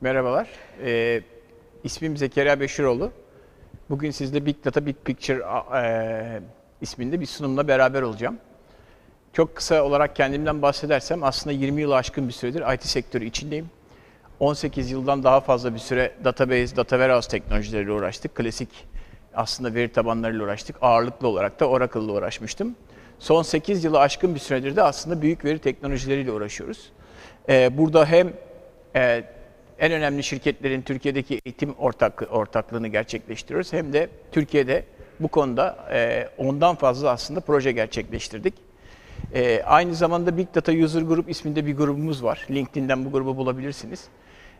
Merhabalar. Ee, ismim Zekeriya Beşiroğlu. Bugün sizle Big Data Big Picture e, isminde bir sunumla beraber olacağım. Çok kısa olarak kendimden bahsedersem aslında 20 yılı aşkın bir süredir IT sektörü içindeyim. 18 yıldan daha fazla bir süre database, data warehouse teknolojileriyle uğraştık. Klasik aslında veri tabanlarıyla uğraştık. Ağırlıklı olarak da Oracle'la uğraşmıştım. Son 8 yılı aşkın bir süredir de aslında büyük veri teknolojileriyle uğraşıyoruz. Ee, burada hem e, en önemli şirketlerin Türkiye'deki eğitim ortak, ortaklığını gerçekleştiriyoruz. Hem de Türkiye'de bu konuda e, ondan fazla aslında proje gerçekleştirdik. E, aynı zamanda Big Data User Group isminde bir grubumuz var. LinkedIn'den bu grubu bulabilirsiniz.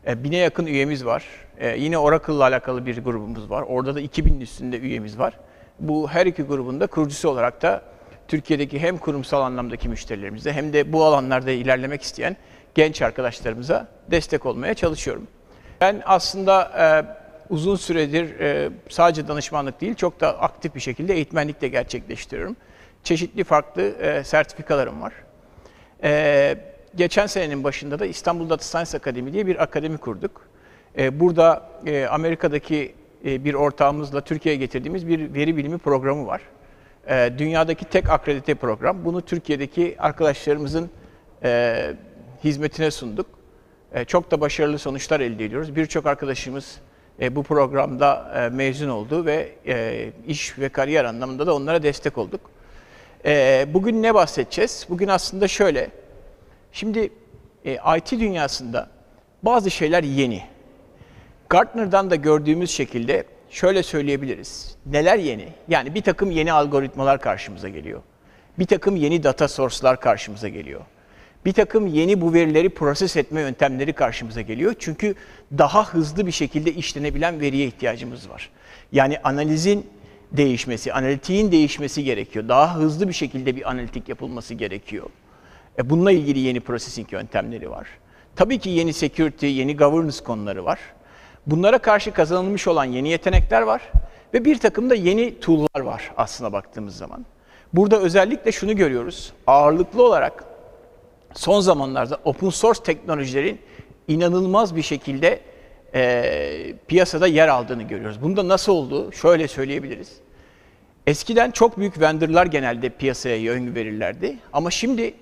E, bine yakın üyemiz var. E, yine Oracle'la alakalı bir grubumuz var. Orada da 2000'in üstünde üyemiz var. Bu her iki grubun da kurucusu olarak da Türkiye'deki hem kurumsal anlamdaki müşterilerimize hem de bu alanlarda ilerlemek isteyen genç arkadaşlarımıza destek olmaya çalışıyorum. Ben aslında e, uzun süredir e, sadece danışmanlık değil, çok da aktif bir şekilde eğitmenlik de gerçekleştiriyorum. Çeşitli farklı e, sertifikalarım var. E, geçen senenin başında da İstanbul Data Science Akademi diye bir akademi kurduk. E, burada e, Amerika'daki e, bir ortağımızla Türkiye'ye getirdiğimiz bir veri bilimi programı var. E, dünyadaki tek akredite program. Bunu Türkiye'deki arkadaşlarımızın e, hizmetine sunduk. E, çok da başarılı sonuçlar elde ediyoruz. Birçok arkadaşımız e, bu programda e, mezun oldu ve iş ve kariyer anlamında da onlara destek olduk. Bugün ne bahsedeceğiz? Bugün aslında şöyle. Şimdi IT dünyasında bazı şeyler yeni. Gartner'dan da gördüğümüz şekilde şöyle söyleyebiliriz. Neler yeni? Yani bir takım yeni algoritmalar karşımıza geliyor. Bir takım yeni data source'lar karşımıza geliyor. Bir takım yeni bu verileri proses etme yöntemleri karşımıza geliyor. Çünkü daha hızlı bir şekilde işlenebilen veriye ihtiyacımız var. Yani analizin değişmesi, analitiğin değişmesi gerekiyor. Daha hızlı bir şekilde bir analitik yapılması gerekiyor. E bununla ilgili yeni processing yöntemleri var. Tabii ki yeni security, yeni governance konuları var. Bunlara karşı kazanılmış olan yeni yetenekler var ve bir takım da yeni tool'lar var aslına baktığımız zaman. Burada özellikle şunu görüyoruz. Ağırlıklı olarak son zamanlarda open source teknolojilerin inanılmaz bir şekilde e, piyasada yer aldığını görüyoruz. Bunda nasıl olduğu şöyle söyleyebiliriz. Eskiden çok büyük vendorlar genelde piyasaya yön verirlerdi. Ama şimdi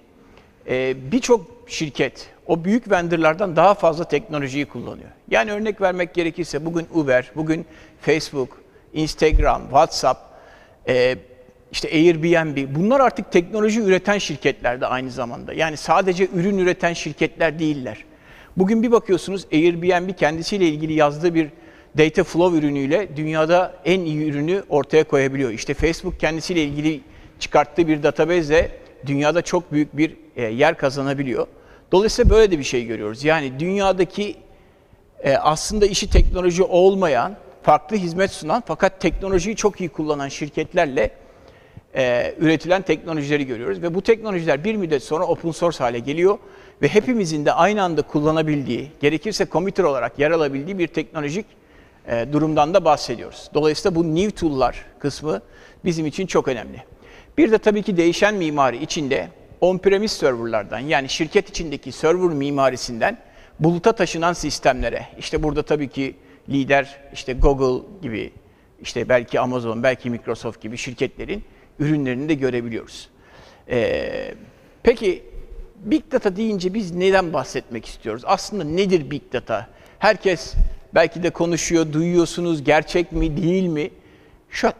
e, birçok şirket o büyük vendorlardan daha fazla teknolojiyi kullanıyor. Yani örnek vermek gerekirse bugün Uber, bugün Facebook, Instagram, WhatsApp, e, işte Airbnb bunlar artık teknoloji üreten şirketler de aynı zamanda. Yani sadece ürün üreten şirketler değiller. Bugün bir bakıyorsunuz Airbnb kendisiyle ilgili yazdığı bir data flow ürünüyle dünyada en iyi ürünü ortaya koyabiliyor. İşte Facebook kendisiyle ilgili çıkarttığı bir database dünyada çok büyük bir e, yer kazanabiliyor. Dolayısıyla böyle de bir şey görüyoruz. Yani dünyadaki e, aslında işi teknoloji olmayan, farklı hizmet sunan fakat teknolojiyi çok iyi kullanan şirketlerle e, üretilen teknolojileri görüyoruz. Ve bu teknolojiler bir müddet sonra open source hale geliyor ve hepimizin de aynı anda kullanabildiği, gerekirse committer olarak yer alabildiği bir teknolojik e, durumdan da bahsediyoruz. Dolayısıyla bu new tool'lar kısmı bizim için çok önemli. Bir de tabii ki değişen mimari içinde on-premise serverlardan yani şirket içindeki server mimarisinden buluta taşınan sistemlere, işte burada tabii ki lider işte Google gibi, işte belki Amazon, belki Microsoft gibi şirketlerin ürünlerini de görebiliyoruz. Ee, peki Big Data deyince biz neden bahsetmek istiyoruz? Aslında nedir Big Data? Herkes belki de konuşuyor, duyuyorsunuz, gerçek mi, değil mi? Şö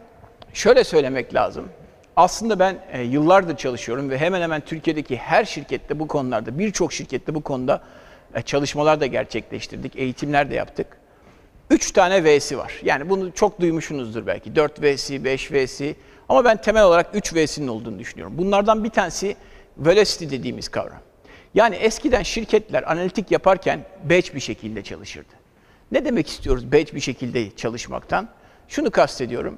şöyle söylemek lazım. Aslında ben e, yıllardır çalışıyorum ve hemen hemen Türkiye'deki her şirkette bu konularda, birçok şirkette bu konuda e, çalışmalar da gerçekleştirdik, eğitimler de yaptık. Üç tane V'si var. Yani bunu çok duymuşsunuzdur belki. 4 V'si, 5 V'si. Ama ben temel olarak 3 V'sinin olduğunu düşünüyorum. Bunlardan bir tanesi velocity dediğimiz kavram. Yani eskiden şirketler analitik yaparken batch bir şekilde çalışırdı. Ne demek istiyoruz batch bir şekilde çalışmaktan? Şunu kastediyorum.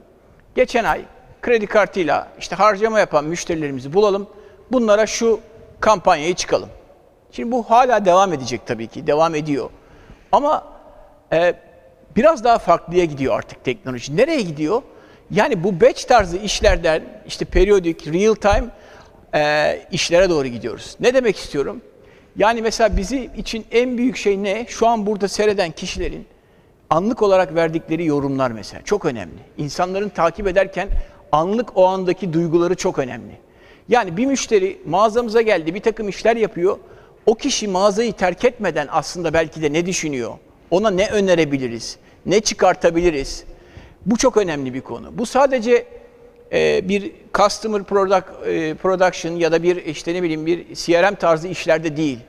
Geçen ay kredi kartıyla işte harcama yapan müşterilerimizi bulalım. Bunlara şu kampanyayı çıkalım. Şimdi bu hala devam edecek tabii ki. Devam ediyor. Ama e, biraz daha farklıya gidiyor artık teknoloji. Nereye gidiyor? Yani bu batch tarzı işlerden işte periyodik, real time e, işlere doğru gidiyoruz. Ne demek istiyorum? Yani mesela bizim için en büyük şey ne? Şu an burada seyreden kişilerin anlık olarak verdikleri yorumlar mesela çok önemli. İnsanların takip ederken anlık o andaki duyguları çok önemli. Yani bir müşteri mağazamıza geldi, bir takım işler yapıyor. O kişi mağazayı terk etmeden aslında belki de ne düşünüyor? Ona ne önerebiliriz? Ne çıkartabiliriz? Bu çok önemli bir konu. Bu sadece e, bir customer product, e, production ya da bir işte ne bileyim bir CRM tarzı işlerde değil.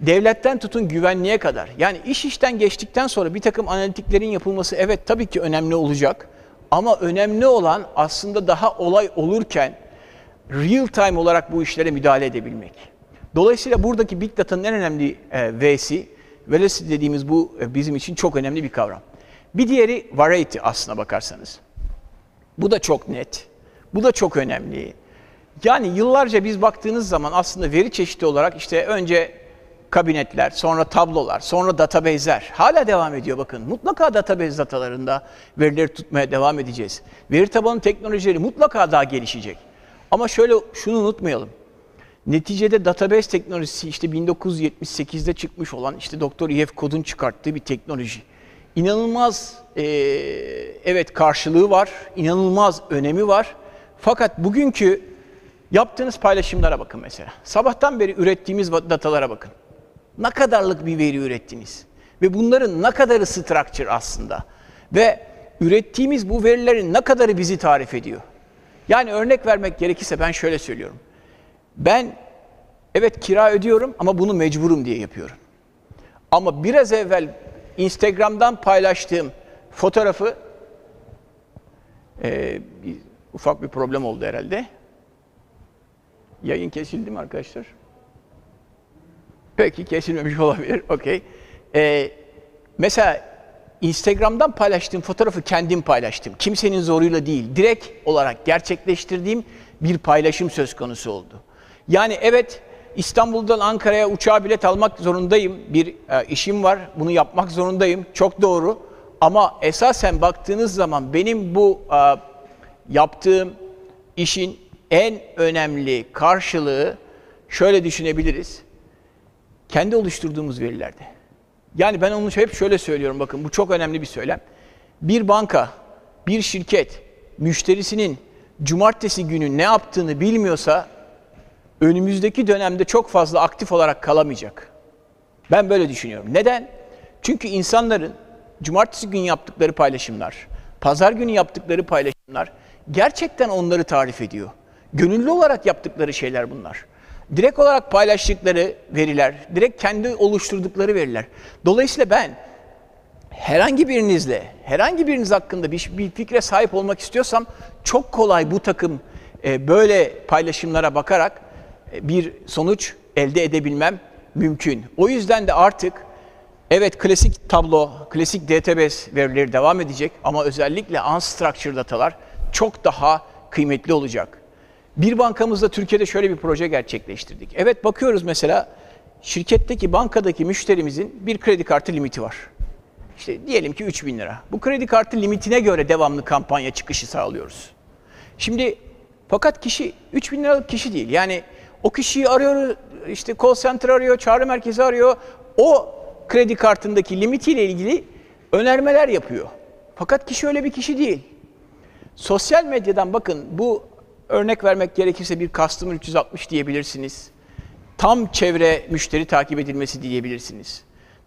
Devletten tutun güvenliğe kadar. Yani iş işten geçtikten sonra bir takım analitiklerin yapılması evet tabii ki önemli olacak. Ama önemli olan aslında daha olay olurken real time olarak bu işlere müdahale edebilmek. Dolayısıyla buradaki Big Data'nın en önemli e, V'si, velocity dediğimiz bu e, bizim için çok önemli bir kavram. Bir diğeri variety aslına bakarsanız. Bu da çok net. Bu da çok önemli. Yani yıllarca biz baktığınız zaman aslında veri çeşidi olarak işte önce kabinetler, sonra tablolar, sonra database'ler hala devam ediyor bakın. Mutlaka database datalarında verileri tutmaya devam edeceğiz. Veri tabanı teknolojileri mutlaka daha gelişecek. Ama şöyle şunu unutmayalım. Neticede database teknolojisi işte 1978'de çıkmış olan işte Doktor E.F. Kod'un çıkarttığı bir teknoloji. İnanılmaz e, evet karşılığı var, inanılmaz önemi var. Fakat bugünkü yaptığınız paylaşımlara bakın mesela. Sabahtan beri ürettiğimiz datalara bakın. Ne kadarlık bir veri ürettiniz? Ve bunların ne kadarı structure aslında? Ve ürettiğimiz bu verilerin ne kadarı bizi tarif ediyor? Yani örnek vermek gerekirse ben şöyle söylüyorum. Ben evet kira ödüyorum ama bunu mecburum diye yapıyorum. Ama biraz evvel Instagram'dan paylaştığım fotoğrafı e, bir, ufak bir problem oldu herhalde. Yayın kesildi mi arkadaşlar? Peki kesilmemiş olabilir. Okey. Ee, mesela Instagram'dan paylaştığım fotoğrafı kendim paylaştım. Kimsenin zoruyla değil. Direkt olarak gerçekleştirdiğim bir paylaşım söz konusu oldu. Yani evet İstanbul'dan Ankara'ya uçağa bilet almak zorundayım. Bir e, işim var. Bunu yapmak zorundayım. Çok doğru. Ama esasen baktığınız zaman benim bu e, yaptığım işin en önemli karşılığı şöyle düşünebiliriz. Kendi oluşturduğumuz verilerde. Yani ben onu hep şöyle söylüyorum bakın bu çok önemli bir söylem. Bir banka, bir şirket müşterisinin cumartesi günü ne yaptığını bilmiyorsa önümüzdeki dönemde çok fazla aktif olarak kalamayacak. Ben böyle düşünüyorum. Neden? Çünkü insanların cumartesi günü yaptıkları paylaşımlar, pazar günü yaptıkları paylaşımlar gerçekten onları tarif ediyor. Gönüllü olarak yaptıkları şeyler bunlar. Direkt olarak paylaştıkları veriler, direkt kendi oluşturdukları veriler. Dolayısıyla ben herhangi birinizle, herhangi biriniz hakkında bir, bir fikre sahip olmak istiyorsam çok kolay bu takım e, böyle paylaşımlara bakarak bir sonuç elde edebilmem mümkün. O yüzden de artık evet klasik tablo, klasik database verileri devam edecek ama özellikle unstructured datalar çok daha kıymetli olacak. Bir bankamızda Türkiye'de şöyle bir proje gerçekleştirdik. Evet bakıyoruz mesela şirketteki bankadaki müşterimizin bir kredi kartı limiti var. İşte diyelim ki 3 bin lira. Bu kredi kartı limitine göre devamlı kampanya çıkışı sağlıyoruz. Şimdi fakat kişi 3 bin liralık kişi değil. Yani o kişiyi arıyor, işte call center arıyor, çağrı merkezi arıyor. O kredi kartındaki limitiyle ilgili önermeler yapıyor. Fakat kişi öyle bir kişi değil. Sosyal medyadan bakın bu örnek vermek gerekirse bir Customer 360 diyebilirsiniz. Tam çevre müşteri takip edilmesi diyebilirsiniz.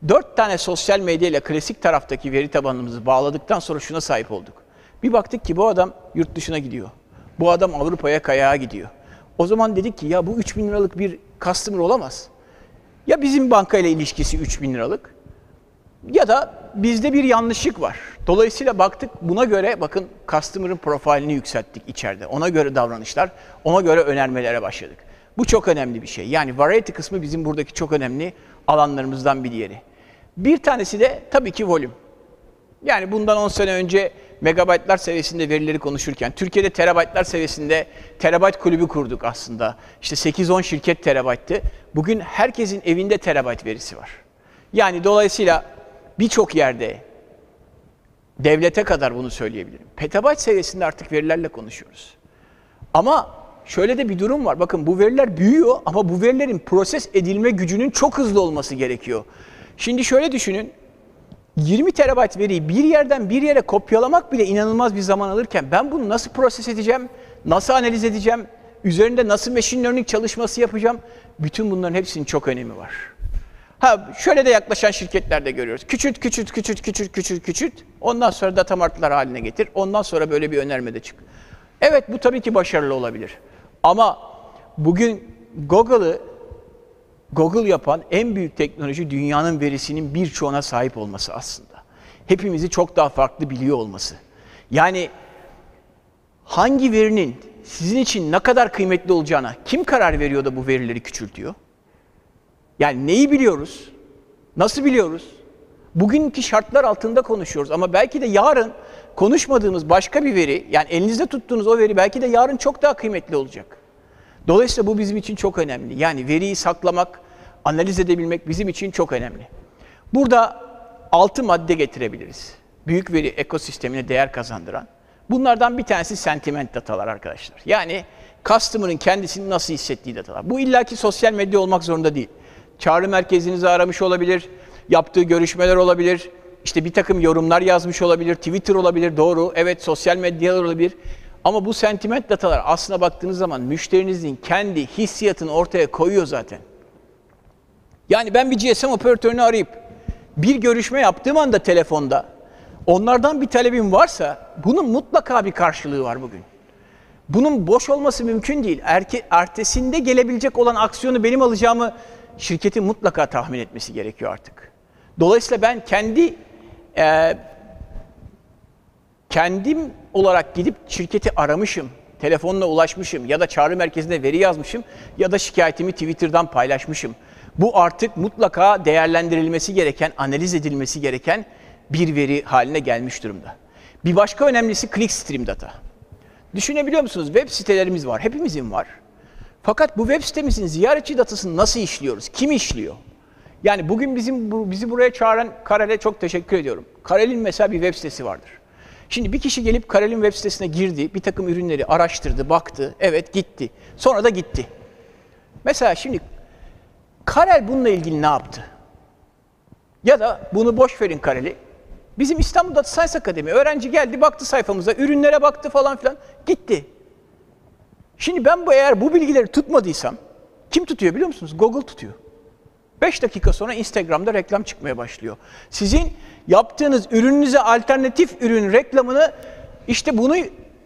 Dört tane sosyal medya ile klasik taraftaki veri tabanımızı bağladıktan sonra şuna sahip olduk. Bir baktık ki bu adam yurt dışına gidiyor. Bu adam Avrupa'ya kayağa gidiyor. O zaman dedik ki ya bu 3 bin liralık bir customer olamaz. Ya bizim bankayla ilişkisi 3 bin liralık ya da bizde bir yanlışlık var. Dolayısıyla baktık buna göre bakın customer'ın profilini yükselttik içeride. Ona göre davranışlar, ona göre önermelere başladık. Bu çok önemli bir şey. Yani variety kısmı bizim buradaki çok önemli alanlarımızdan bir diğeri. Bir tanesi de tabii ki volüm. Yani bundan 10 sene önce megabaytlar seviyesinde verileri konuşurken Türkiye'de terabaytlar seviyesinde terabayt kulübü kurduk aslında. İşte 8-10 şirket terabayttı. Bugün herkesin evinde terabayt verisi var. Yani dolayısıyla birçok yerde devlete kadar bunu söyleyebilirim. Petabayt seviyesinde artık verilerle konuşuyoruz. Ama şöyle de bir durum var. Bakın bu veriler büyüyor ama bu verilerin proses edilme gücünün çok hızlı olması gerekiyor. Şimdi şöyle düşünün. 20 terabayt veriyi bir yerden bir yere kopyalamak bile inanılmaz bir zaman alırken ben bunu nasıl proses edeceğim, nasıl analiz edeceğim, üzerinde nasıl machine learning çalışması yapacağım? Bütün bunların hepsinin çok önemi var. Ha şöyle de yaklaşan şirketlerde görüyoruz. Küçült, küçült, küçült, küçült, küçült, küçült. Ondan sonra data martlar haline getir. Ondan sonra böyle bir önerme de çık. Evet bu tabii ki başarılı olabilir. Ama bugün Google'ı Google yapan en büyük teknoloji dünyanın verisinin birçoğuna sahip olması aslında. Hepimizi çok daha farklı biliyor olması. Yani hangi verinin sizin için ne kadar kıymetli olacağına kim karar veriyor da bu verileri küçültüyor? Yani neyi biliyoruz? Nasıl biliyoruz? Bugünkü şartlar altında konuşuyoruz ama belki de yarın konuşmadığımız başka bir veri, yani elinizde tuttuğunuz o veri belki de yarın çok daha kıymetli olacak. Dolayısıyla bu bizim için çok önemli. Yani veriyi saklamak, analiz edebilmek bizim için çok önemli. Burada altı madde getirebiliriz. Büyük veri ekosistemine değer kazandıran. Bunlardan bir tanesi sentiment datalar arkadaşlar. Yani customer'ın kendisini nasıl hissettiği datalar. Bu illaki sosyal medya olmak zorunda değil. Çağrı merkezinizi aramış olabilir, yaptığı görüşmeler olabilir, işte bir takım yorumlar yazmış olabilir, Twitter olabilir, doğru, evet sosyal medyalar olabilir. Ama bu sentiment datalar aslına baktığınız zaman müşterinizin kendi hissiyatını ortaya koyuyor zaten. Yani ben bir GSM operatörünü arayıp bir görüşme yaptığım anda telefonda onlardan bir talebim varsa bunun mutlaka bir karşılığı var bugün. Bunun boş olması mümkün değil. Erke, ertesinde gelebilecek olan aksiyonu benim alacağımı şirketin mutlaka tahmin etmesi gerekiyor artık. Dolayısıyla ben kendi e, kendim olarak gidip şirketi aramışım, telefonla ulaşmışım ya da çağrı merkezinde veri yazmışım ya da şikayetimi Twitter'dan paylaşmışım. Bu artık mutlaka değerlendirilmesi gereken, analiz edilmesi gereken bir veri haline gelmiş durumda. Bir başka önemlisi clickstream data. Düşünebiliyor musunuz? Web sitelerimiz var, hepimizin var. Fakat bu web sitemizin ziyaretçi datasını nasıl işliyoruz? Kim işliyor? Yani bugün bizim bizi buraya çağıran Karel'e çok teşekkür ediyorum. Karel'in mesela bir web sitesi vardır. Şimdi bir kişi gelip Karel'in web sitesine girdi, bir takım ürünleri araştırdı, baktı, evet gitti. Sonra da gitti. Mesela şimdi Karel bununla ilgili ne yaptı? Ya da bunu boş verin Karel'i. Bizim İstanbul Data Science Akademi öğrenci geldi, baktı sayfamıza, ürünlere baktı falan filan, gitti. Şimdi ben bu eğer bu bilgileri tutmadıysam, kim tutuyor biliyor musunuz? Google tutuyor. 5 dakika sonra Instagram'da reklam çıkmaya başlıyor. Sizin yaptığınız ürününüze alternatif ürün reklamını işte bunu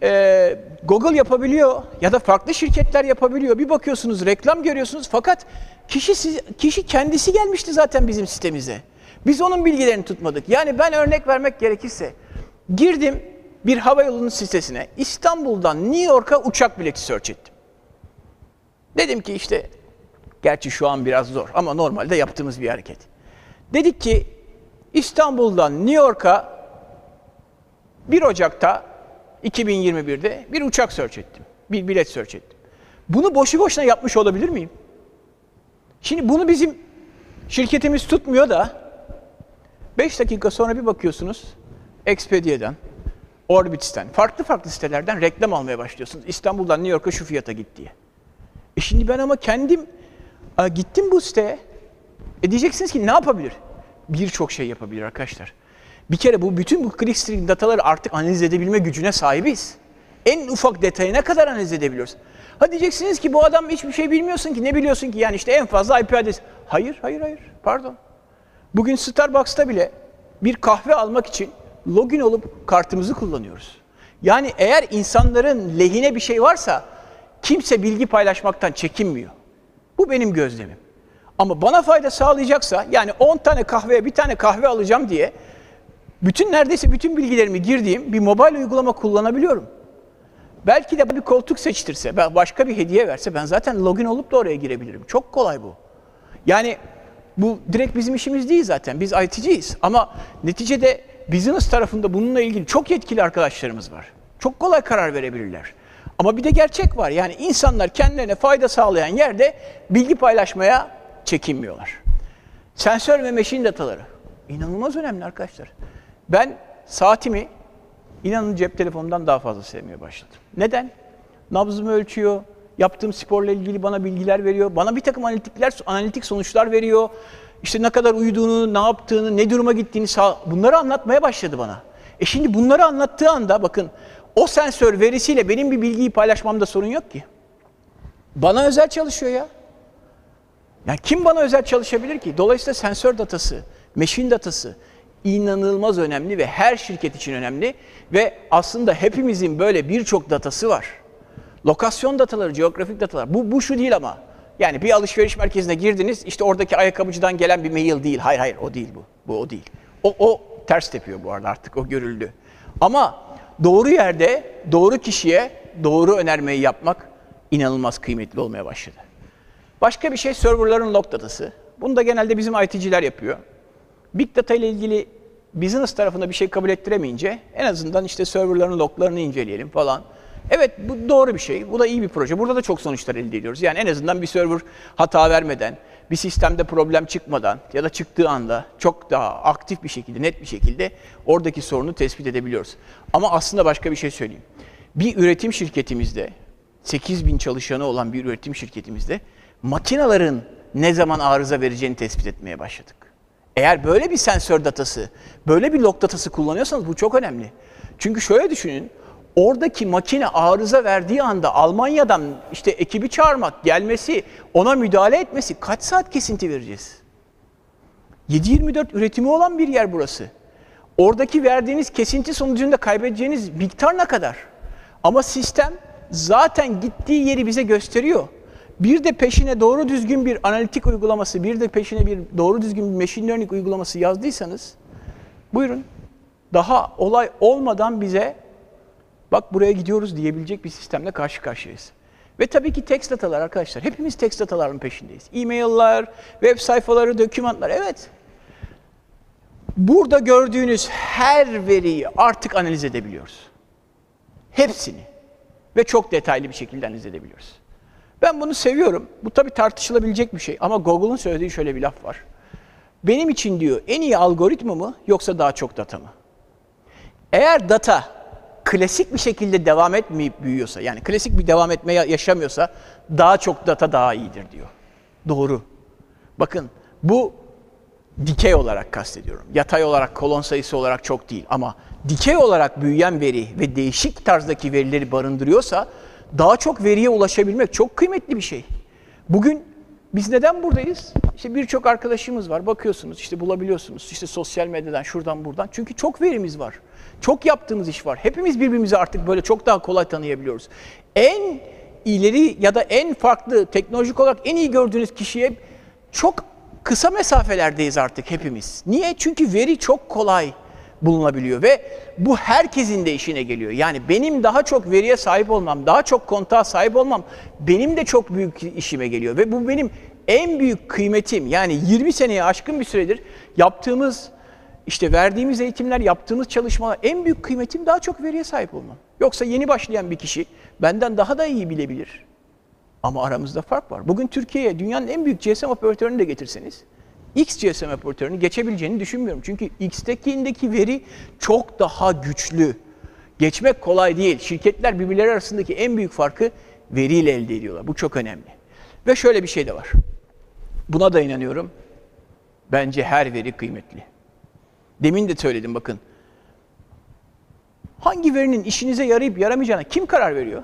e, Google yapabiliyor ya da farklı şirketler yapabiliyor. Bir bakıyorsunuz reklam görüyorsunuz fakat kişi kişi kendisi gelmişti zaten bizim sitemize. Biz onun bilgilerini tutmadık. Yani ben örnek vermek gerekirse girdim bir havayolunun sitesine İstanbul'dan New York'a uçak bileti search ettim. Dedim ki işte gerçi şu an biraz zor ama normalde yaptığımız bir hareket. Dedik ki İstanbul'dan New York'a 1 Ocak'ta 2021'de bir uçak search ettim. Bir bilet search ettim. Bunu boşu boşuna yapmış olabilir miyim? Şimdi bunu bizim şirketimiz tutmuyor da 5 dakika sonra bir bakıyorsunuz Expedia'dan, Orbit'ten, farklı farklı sitelerden reklam almaya başlıyorsunuz. İstanbul'dan New York'a şu fiyata git diye. E şimdi ben ama kendim a, gittim bu siteye. E diyeceksiniz ki ne yapabilir? Birçok şey yapabilir arkadaşlar. Bir kere bu bütün bu clickstream dataları artık analiz edebilme gücüne sahibiz. En ufak detayına kadar analiz edebiliyoruz. Ha diyeceksiniz ki bu adam hiçbir şey bilmiyorsun ki ne biliyorsun ki yani işte en fazla IP adresi. Hayır, hayır, hayır. Pardon. Bugün Starbucks'ta bile bir kahve almak için login olup kartımızı kullanıyoruz. Yani eğer insanların lehine bir şey varsa kimse bilgi paylaşmaktan çekinmiyor. Bu benim gözlemim. Ama bana fayda sağlayacaksa yani 10 tane kahveye bir tane kahve alacağım diye bütün neredeyse bütün bilgilerimi girdiğim bir mobil uygulama kullanabiliyorum. Belki de bir koltuk seçtirse, başka bir hediye verse ben zaten login olup da oraya girebilirim. Çok kolay bu. Yani bu direkt bizim işimiz değil zaten. Biz IT'ciyiz. Ama neticede business tarafında bununla ilgili çok yetkili arkadaşlarımız var. Çok kolay karar verebilirler. Ama bir de gerçek var. Yani insanlar kendilerine fayda sağlayan yerde bilgi paylaşmaya çekinmiyorlar. Sensör ve machine dataları. inanılmaz önemli arkadaşlar. Ben saatimi inanın cep telefonundan daha fazla sevmeye başladım. Neden? Nabzımı ölçüyor, Yaptığım sporla ilgili bana bilgiler veriyor. Bana bir takım analitikler, analitik sonuçlar veriyor. İşte ne kadar uyuduğunu, ne yaptığını, ne duruma gittiğini bunları anlatmaya başladı bana. E şimdi bunları anlattığı anda bakın o sensör verisiyle benim bir bilgiyi paylaşmamda sorun yok ki. Bana özel çalışıyor ya. Yani kim bana özel çalışabilir ki? Dolayısıyla sensör datası, machine datası inanılmaz önemli ve her şirket için önemli ve aslında hepimizin böyle birçok datası var. Lokasyon dataları, geografik datalar. Bu, bu şu değil ama. Yani bir alışveriş merkezine girdiniz, işte oradaki ayakkabıcıdan gelen bir mail değil. Hayır hayır o değil bu. Bu o değil. O, o ters tepiyor bu arada artık o görüldü. Ama doğru yerde, doğru kişiye doğru önermeyi yapmak inanılmaz kıymetli olmaya başladı. Başka bir şey serverların log datası. Bunu da genelde bizim IT'ciler yapıyor. Big Data ile ilgili business tarafında bir şey kabul ettiremeyince en azından işte serverların loglarını inceleyelim falan. Evet bu doğru bir şey. Bu da iyi bir proje. Burada da çok sonuçlar elde ediyoruz. Yani en azından bir server hata vermeden, bir sistemde problem çıkmadan ya da çıktığı anda çok daha aktif bir şekilde, net bir şekilde oradaki sorunu tespit edebiliyoruz. Ama aslında başka bir şey söyleyeyim. Bir üretim şirketimizde, 8 bin çalışanı olan bir üretim şirketimizde makinaların ne zaman arıza vereceğini tespit etmeye başladık. Eğer böyle bir sensör datası, böyle bir log datası kullanıyorsanız bu çok önemli. Çünkü şöyle düşünün, oradaki makine arıza verdiği anda Almanya'dan işte ekibi çağırmak, gelmesi, ona müdahale etmesi kaç saat kesinti vereceğiz? 7-24 üretimi olan bir yer burası. Oradaki verdiğiniz kesinti sonucunda kaybedeceğiniz miktar ne kadar? Ama sistem zaten gittiği yeri bize gösteriyor. Bir de peşine doğru düzgün bir analitik uygulaması, bir de peşine bir doğru düzgün bir machine learning uygulaması yazdıysanız, buyurun daha olay olmadan bize bak buraya gidiyoruz diyebilecek bir sistemle karşı karşıyayız. Ve tabii ki text datalar arkadaşlar. Hepimiz text dataların peşindeyiz. E-mail'lar, web sayfaları, dokümanlar. Evet. Burada gördüğünüz her veriyi artık analiz edebiliyoruz. Hepsini. Ve çok detaylı bir şekilde analiz edebiliyoruz. Ben bunu seviyorum. Bu tabii tartışılabilecek bir şey. Ama Google'un söylediği şöyle bir laf var. Benim için diyor en iyi algoritma mı yoksa daha çok data mı? Eğer data klasik bir şekilde devam etmeyip büyüyorsa, yani klasik bir devam etme yaşamıyorsa daha çok data daha iyidir diyor. Doğru. Bakın bu dikey olarak kastediyorum. Yatay olarak, kolon sayısı olarak çok değil ama dikey olarak büyüyen veri ve değişik tarzdaki verileri barındırıyorsa daha çok veriye ulaşabilmek çok kıymetli bir şey. Bugün biz neden buradayız? İşte birçok arkadaşımız var. Bakıyorsunuz işte bulabiliyorsunuz. İşte sosyal medyadan şuradan buradan. Çünkü çok verimiz var. Çok yaptığımız iş var. Hepimiz birbirimizi artık böyle çok daha kolay tanıyabiliyoruz. En ileri ya da en farklı teknolojik olarak en iyi gördüğünüz kişiye çok kısa mesafelerdeyiz artık hepimiz. Niye? Çünkü veri çok kolay bulunabiliyor ve bu herkesin de işine geliyor. Yani benim daha çok veriye sahip olmam, daha çok kontağa sahip olmam benim de çok büyük işime geliyor ve bu benim en büyük kıymetim. Yani 20 seneye aşkın bir süredir yaptığımız işte verdiğimiz eğitimler, yaptığımız çalışmalar en büyük kıymetim daha çok veriye sahip olmam. Yoksa yeni başlayan bir kişi benden daha da iyi bilebilir. Ama aramızda fark var. Bugün Türkiye'ye dünyanın en büyük GSM operatörünü de getirseniz X GSM operatörünü geçebileceğini düşünmüyorum. Çünkü X'tekindeki veri çok daha güçlü. Geçmek kolay değil. Şirketler birbirleri arasındaki en büyük farkı veriyle elde ediyorlar. Bu çok önemli. Ve şöyle bir şey de var. Buna da inanıyorum. Bence her veri kıymetli. Demin de söyledim bakın. Hangi verinin işinize yarayıp yaramayacağına kim karar veriyor?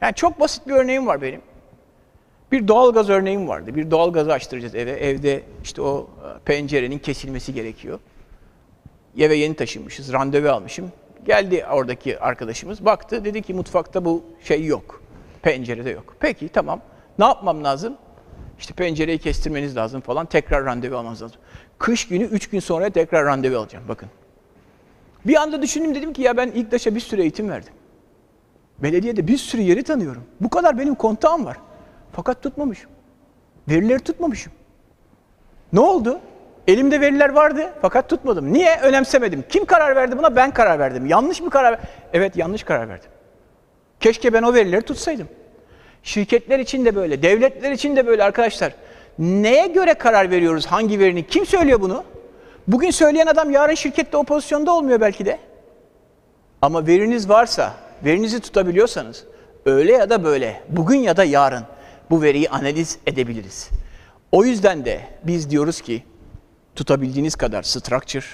Yani çok basit bir örneğim var benim. Bir doğalgaz örneğim vardı. Bir doğalgazı açtıracağız eve. Evde işte o e, pencerenin kesilmesi gerekiyor. Eve yeni taşınmışız. Randevu almışım. Geldi oradaki arkadaşımız. Baktı. Dedi ki mutfakta bu şey yok. Pencerede yok. Peki tamam. Ne yapmam lazım? İşte pencereyi kestirmeniz lazım falan. Tekrar randevu almanız lazım. Kış günü 3 gün sonra tekrar randevu alacağım. Bakın. Bir anda düşündüm dedim ki ya ben ilk İKDAŞ'a bir sürü eğitim verdim. Belediyede bir sürü yeri tanıyorum. Bu kadar benim kontağım var. Fakat tutmamışım. Verileri tutmamışım. Ne oldu? Elimde veriler vardı fakat tutmadım. Niye? Önemsemedim. Kim karar verdi buna? Ben karar verdim. Yanlış mı karar? Evet yanlış karar verdim. Keşke ben o verileri tutsaydım. Şirketler için de böyle, devletler için de böyle arkadaşlar. Neye göre karar veriyoruz hangi verinin? Kim söylüyor bunu? Bugün söyleyen adam yarın şirkette o pozisyonda olmuyor belki de. Ama veriniz varsa, verinizi tutabiliyorsanız, öyle ya da böyle, bugün ya da yarın bu veriyi analiz edebiliriz. O yüzden de biz diyoruz ki tutabildiğiniz kadar structure,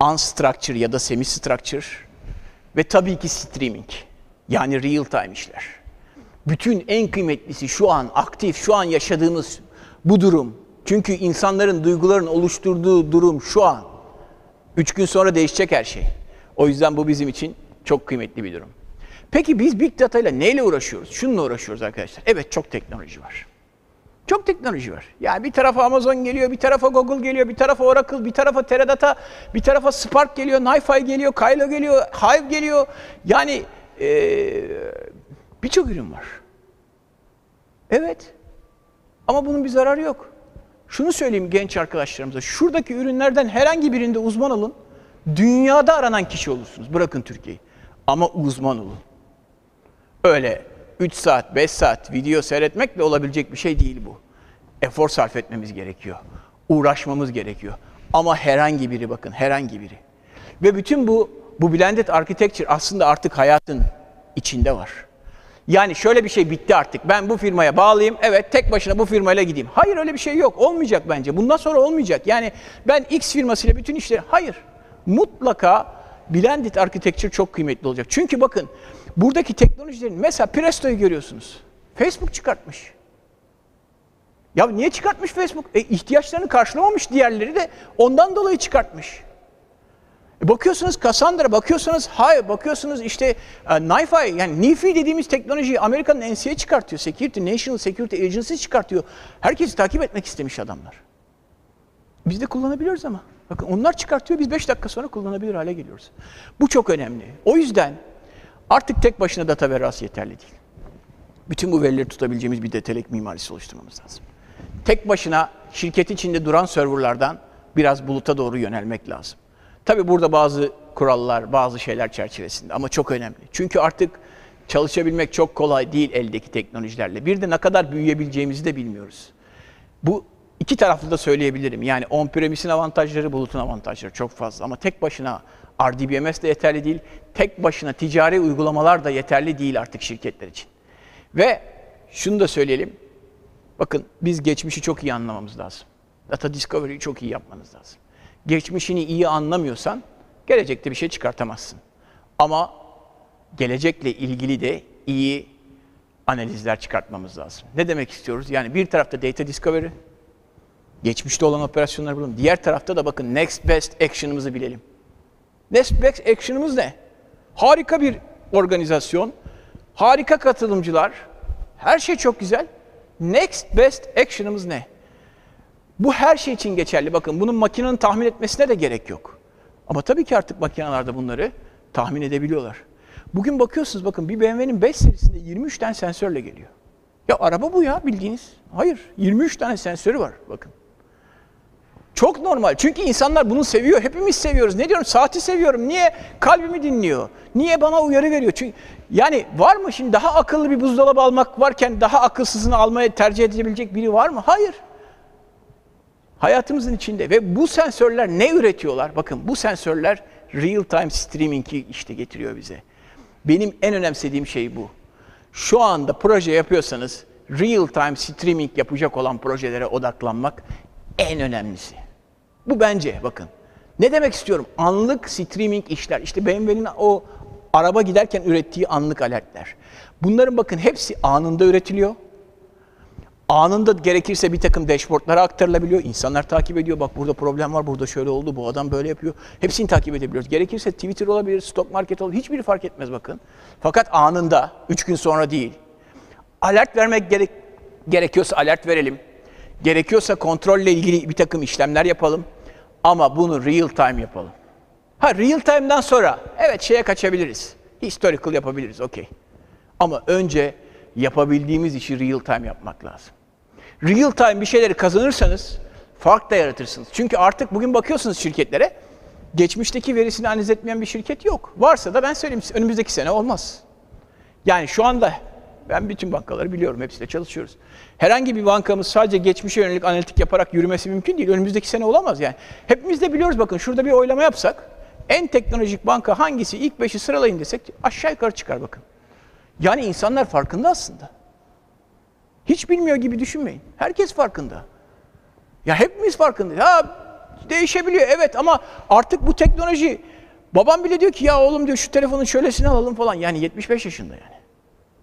unstructure ya da semi structure ve tabii ki streaming yani real time işler. Bütün en kıymetlisi şu an aktif, şu an yaşadığımız bu durum. Çünkü insanların duyguların oluşturduğu durum şu an. Üç gün sonra değişecek her şey. O yüzden bu bizim için çok kıymetli bir durum. Peki biz Big Data ile neyle uğraşıyoruz? Şununla uğraşıyoruz arkadaşlar. Evet çok teknoloji var. Çok teknoloji var. Yani bir tarafa Amazon geliyor, bir tarafa Google geliyor, bir tarafa Oracle, bir tarafa Teradata, bir tarafa Spark geliyor, NiFi geliyor, Kylo geliyor, Hive geliyor. Yani ee, birçok ürün var. Evet. Ama bunun bir zararı yok. Şunu söyleyeyim genç arkadaşlarımıza. Şuradaki ürünlerden herhangi birinde uzman olun. Dünyada aranan kişi olursunuz. Bırakın Türkiye'yi. Ama uzman olun. Öyle 3 saat, 5 saat video seyretmekle olabilecek bir şey değil bu. Efor sarf etmemiz gerekiyor. Uğraşmamız gerekiyor. Ama herhangi biri bakın, herhangi biri. Ve bütün bu bu blended architecture aslında artık hayatın içinde var. Yani şöyle bir şey bitti artık. Ben bu firmaya bağlıyım. Evet tek başına bu firmayla gideyim. Hayır öyle bir şey yok. Olmayacak bence. Bundan sonra olmayacak. Yani ben X firmasıyla bütün işleri... Hayır. Mutlaka blended architecture çok kıymetli olacak. Çünkü bakın buradaki teknolojilerin mesela Presto'yu görüyorsunuz. Facebook çıkartmış. Ya niye çıkartmış Facebook? E, ihtiyaçlarını karşılamamış diğerleri de ondan dolayı çıkartmış. E bakıyorsunuz Cassandra, bakıyorsunuz Hive, bakıyorsunuz işte uh, NiFi, yani NiFi dediğimiz teknolojiyi Amerika'nın NSA çıkartıyor, Security, National Security Agency çıkartıyor. Herkesi takip etmek istemiş adamlar. Biz de kullanabiliyoruz ama. Bakın onlar çıkartıyor, biz 5 dakika sonra kullanabilir hale geliyoruz. Bu çok önemli. O yüzden artık tek başına data verası yeterli değil. Bütün bu verileri tutabileceğimiz bir datelek mimarisi oluşturmamız lazım. Tek başına şirket içinde duran serverlardan biraz buluta doğru yönelmek lazım. Tabii burada bazı kurallar, bazı şeyler çerçevesinde ama çok önemli. Çünkü artık çalışabilmek çok kolay değil eldeki teknolojilerle. Bir de ne kadar büyüyebileceğimizi de bilmiyoruz. Bu iki taraflı da söyleyebilirim. Yani on-premise'in avantajları, bulutun avantajları çok fazla. Ama tek başına RDBMS de yeterli değil. Tek başına ticari uygulamalar da yeterli değil artık şirketler için. Ve şunu da söyleyelim. Bakın biz geçmişi çok iyi anlamamız lazım. Data Discovery'yi çok iyi yapmanız lazım geçmişini iyi anlamıyorsan gelecekte bir şey çıkartamazsın. Ama gelecekle ilgili de iyi analizler çıkartmamız lazım. Ne demek istiyoruz? Yani bir tarafta data discovery, geçmişte olan operasyonları bulalım. Diğer tarafta da bakın next best action'ımızı bilelim. Next best action'ımız ne? Harika bir organizasyon, harika katılımcılar, her şey çok güzel. Next best action'ımız ne? Bu her şey için geçerli. Bakın bunun makinenin tahmin etmesine de gerek yok. Ama tabii ki artık makineler bunları tahmin edebiliyorlar. Bugün bakıyorsunuz bakın bir BMW'nin 5 serisinde 23 tane sensörle geliyor. Ya araba bu ya bildiğiniz. Hayır 23 tane sensörü var bakın. Çok normal. Çünkü insanlar bunu seviyor. Hepimiz seviyoruz. Ne diyorum? Saati seviyorum. Niye? Kalbimi dinliyor. Niye bana uyarı veriyor? Çünkü yani var mı şimdi daha akıllı bir buzdolabı almak varken daha akılsızını almaya tercih edebilecek biri var mı? Hayır hayatımızın içinde ve bu sensörler ne üretiyorlar? Bakın bu sensörler real time streaming'i işte getiriyor bize. Benim en önemsediğim şey bu. Şu anda proje yapıyorsanız real time streaming yapacak olan projelere odaklanmak en önemlisi. Bu bence bakın. Ne demek istiyorum? Anlık streaming işler. İşte BMW'nin o araba giderken ürettiği anlık alertler. Bunların bakın hepsi anında üretiliyor anında gerekirse bir takım dashboardlara aktarılabiliyor. İnsanlar takip ediyor. Bak burada problem var, burada şöyle oldu, bu adam böyle yapıyor. Hepsini takip edebiliyoruz. Gerekirse Twitter olabilir, stock market olabilir. Hiçbiri fark etmez bakın. Fakat anında, üç gün sonra değil. Alert vermek gerek, gerekiyorsa alert verelim. Gerekiyorsa kontrolle ilgili bir takım işlemler yapalım. Ama bunu real time yapalım. Ha real time'dan sonra evet şeye kaçabiliriz. Historical yapabiliriz, okey. Ama önce yapabildiğimiz işi real time yapmak lazım. Real time bir şeyleri kazanırsanız fark da yaratırsınız. Çünkü artık bugün bakıyorsunuz şirketlere, geçmişteki verisini analiz etmeyen bir şirket yok. Varsa da ben söyleyeyim önümüzdeki sene olmaz. Yani şu anda ben bütün bankaları biliyorum, hepsiyle çalışıyoruz. Herhangi bir bankamız sadece geçmişe yönelik analitik yaparak yürümesi mümkün değil. Önümüzdeki sene olamaz yani. Hepimiz de biliyoruz bakın şurada bir oylama yapsak, en teknolojik banka hangisi ilk beşi sıralayın desek aşağı yukarı çıkar bakın. Yani insanlar farkında aslında. Hiç bilmiyor gibi düşünmeyin. Herkes farkında. Ya hepimiz farkındayız. Ha değişebiliyor evet ama artık bu teknoloji babam bile diyor ki ya oğlum diyor şu telefonun şöylesini alalım falan. Yani 75 yaşında yani.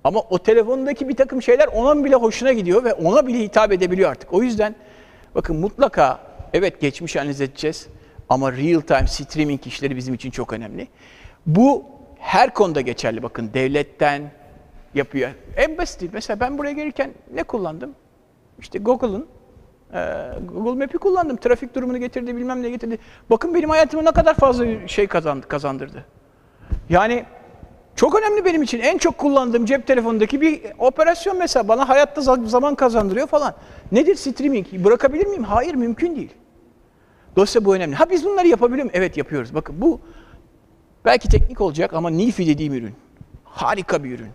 Ama o telefondaki bir takım şeyler onun bile hoşuna gidiyor ve ona bile hitap edebiliyor artık. O yüzden bakın mutlaka evet geçmiş analiz edeceğiz ama real time streaming işleri bizim için çok önemli. Bu her konuda geçerli bakın devletten yapıyor. En basit mesela ben buraya gelirken ne kullandım? İşte Google'ın Google Map'i kullandım. Trafik durumunu getirdi, bilmem ne getirdi. Bakın benim hayatıma ne kadar fazla şey kazandı, kazandırdı. Yani çok önemli benim için. En çok kullandığım cep telefonundaki bir operasyon mesela. Bana hayatta za- zaman kazandırıyor falan. Nedir streaming? Bırakabilir miyim? Hayır, mümkün değil. Dolayısıyla bu önemli. Ha biz bunları yapabiliyor muyuz? Evet yapıyoruz. Bakın bu belki teknik olacak ama Nifi dediğim ürün. Harika bir ürün.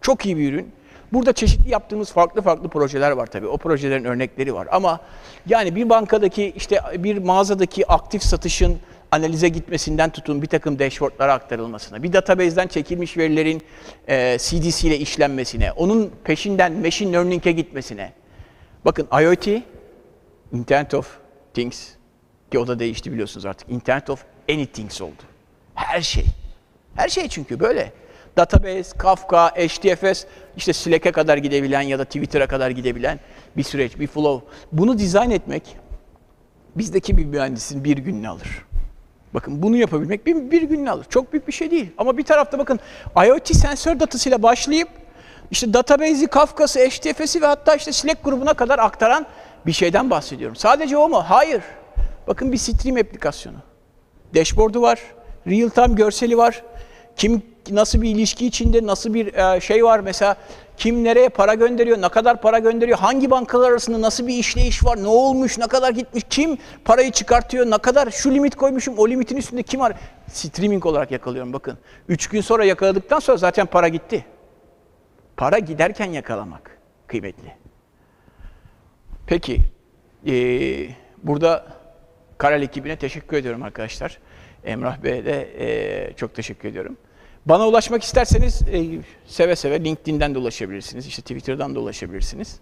Çok iyi bir ürün. Burada çeşitli yaptığımız farklı farklı projeler var tabii. O projelerin örnekleri var. Ama yani bir bankadaki işte bir mağazadaki aktif satışın analize gitmesinden tutun bir takım dashboardlara aktarılmasına, bir database'den çekilmiş verilerin e, CDC ile işlenmesine, onun peşinden machine learning'e gitmesine. Bakın IoT, Internet of Things, ki o da değişti biliyorsunuz artık. Internet of Anythings oldu. Her şey. Her şey çünkü böyle. Database, Kafka, HDFS, işte Slack'e kadar gidebilen ya da Twitter'a kadar gidebilen bir süreç, bir flow. Bunu dizayn etmek bizdeki bir mühendisin bir gününü alır. Bakın bunu yapabilmek bir, bir gününü alır. Çok büyük bir şey değil. Ama bir tarafta bakın IoT sensör datasıyla başlayıp işte database'i, Kafka'sı, HDFS'i ve hatta işte Slack grubuna kadar aktaran bir şeyden bahsediyorum. Sadece o mu? Hayır. Bakın bir stream aplikasyonu. Dashboard'u var, real time görseli var. Kim nasıl bir ilişki içinde, nasıl bir e, şey var mesela kim nereye para gönderiyor, ne kadar para gönderiyor, hangi bankalar arasında nasıl bir işleyiş var, ne olmuş, ne kadar gitmiş, kim parayı çıkartıyor, ne kadar şu limit koymuşum, o limitin üstünde kim var? Streaming olarak yakalıyorum bakın. Üç gün sonra yakaladıktan sonra zaten para gitti. Para giderken yakalamak kıymetli. Peki, eee, burada Karel ekibine teşekkür ediyorum arkadaşlar. Emrah Bey'e de eee, çok teşekkür ediyorum. Bana ulaşmak isterseniz eee, seve seve LinkedIn'den de ulaşabilirsiniz, işte Twitter'dan da ulaşabilirsiniz.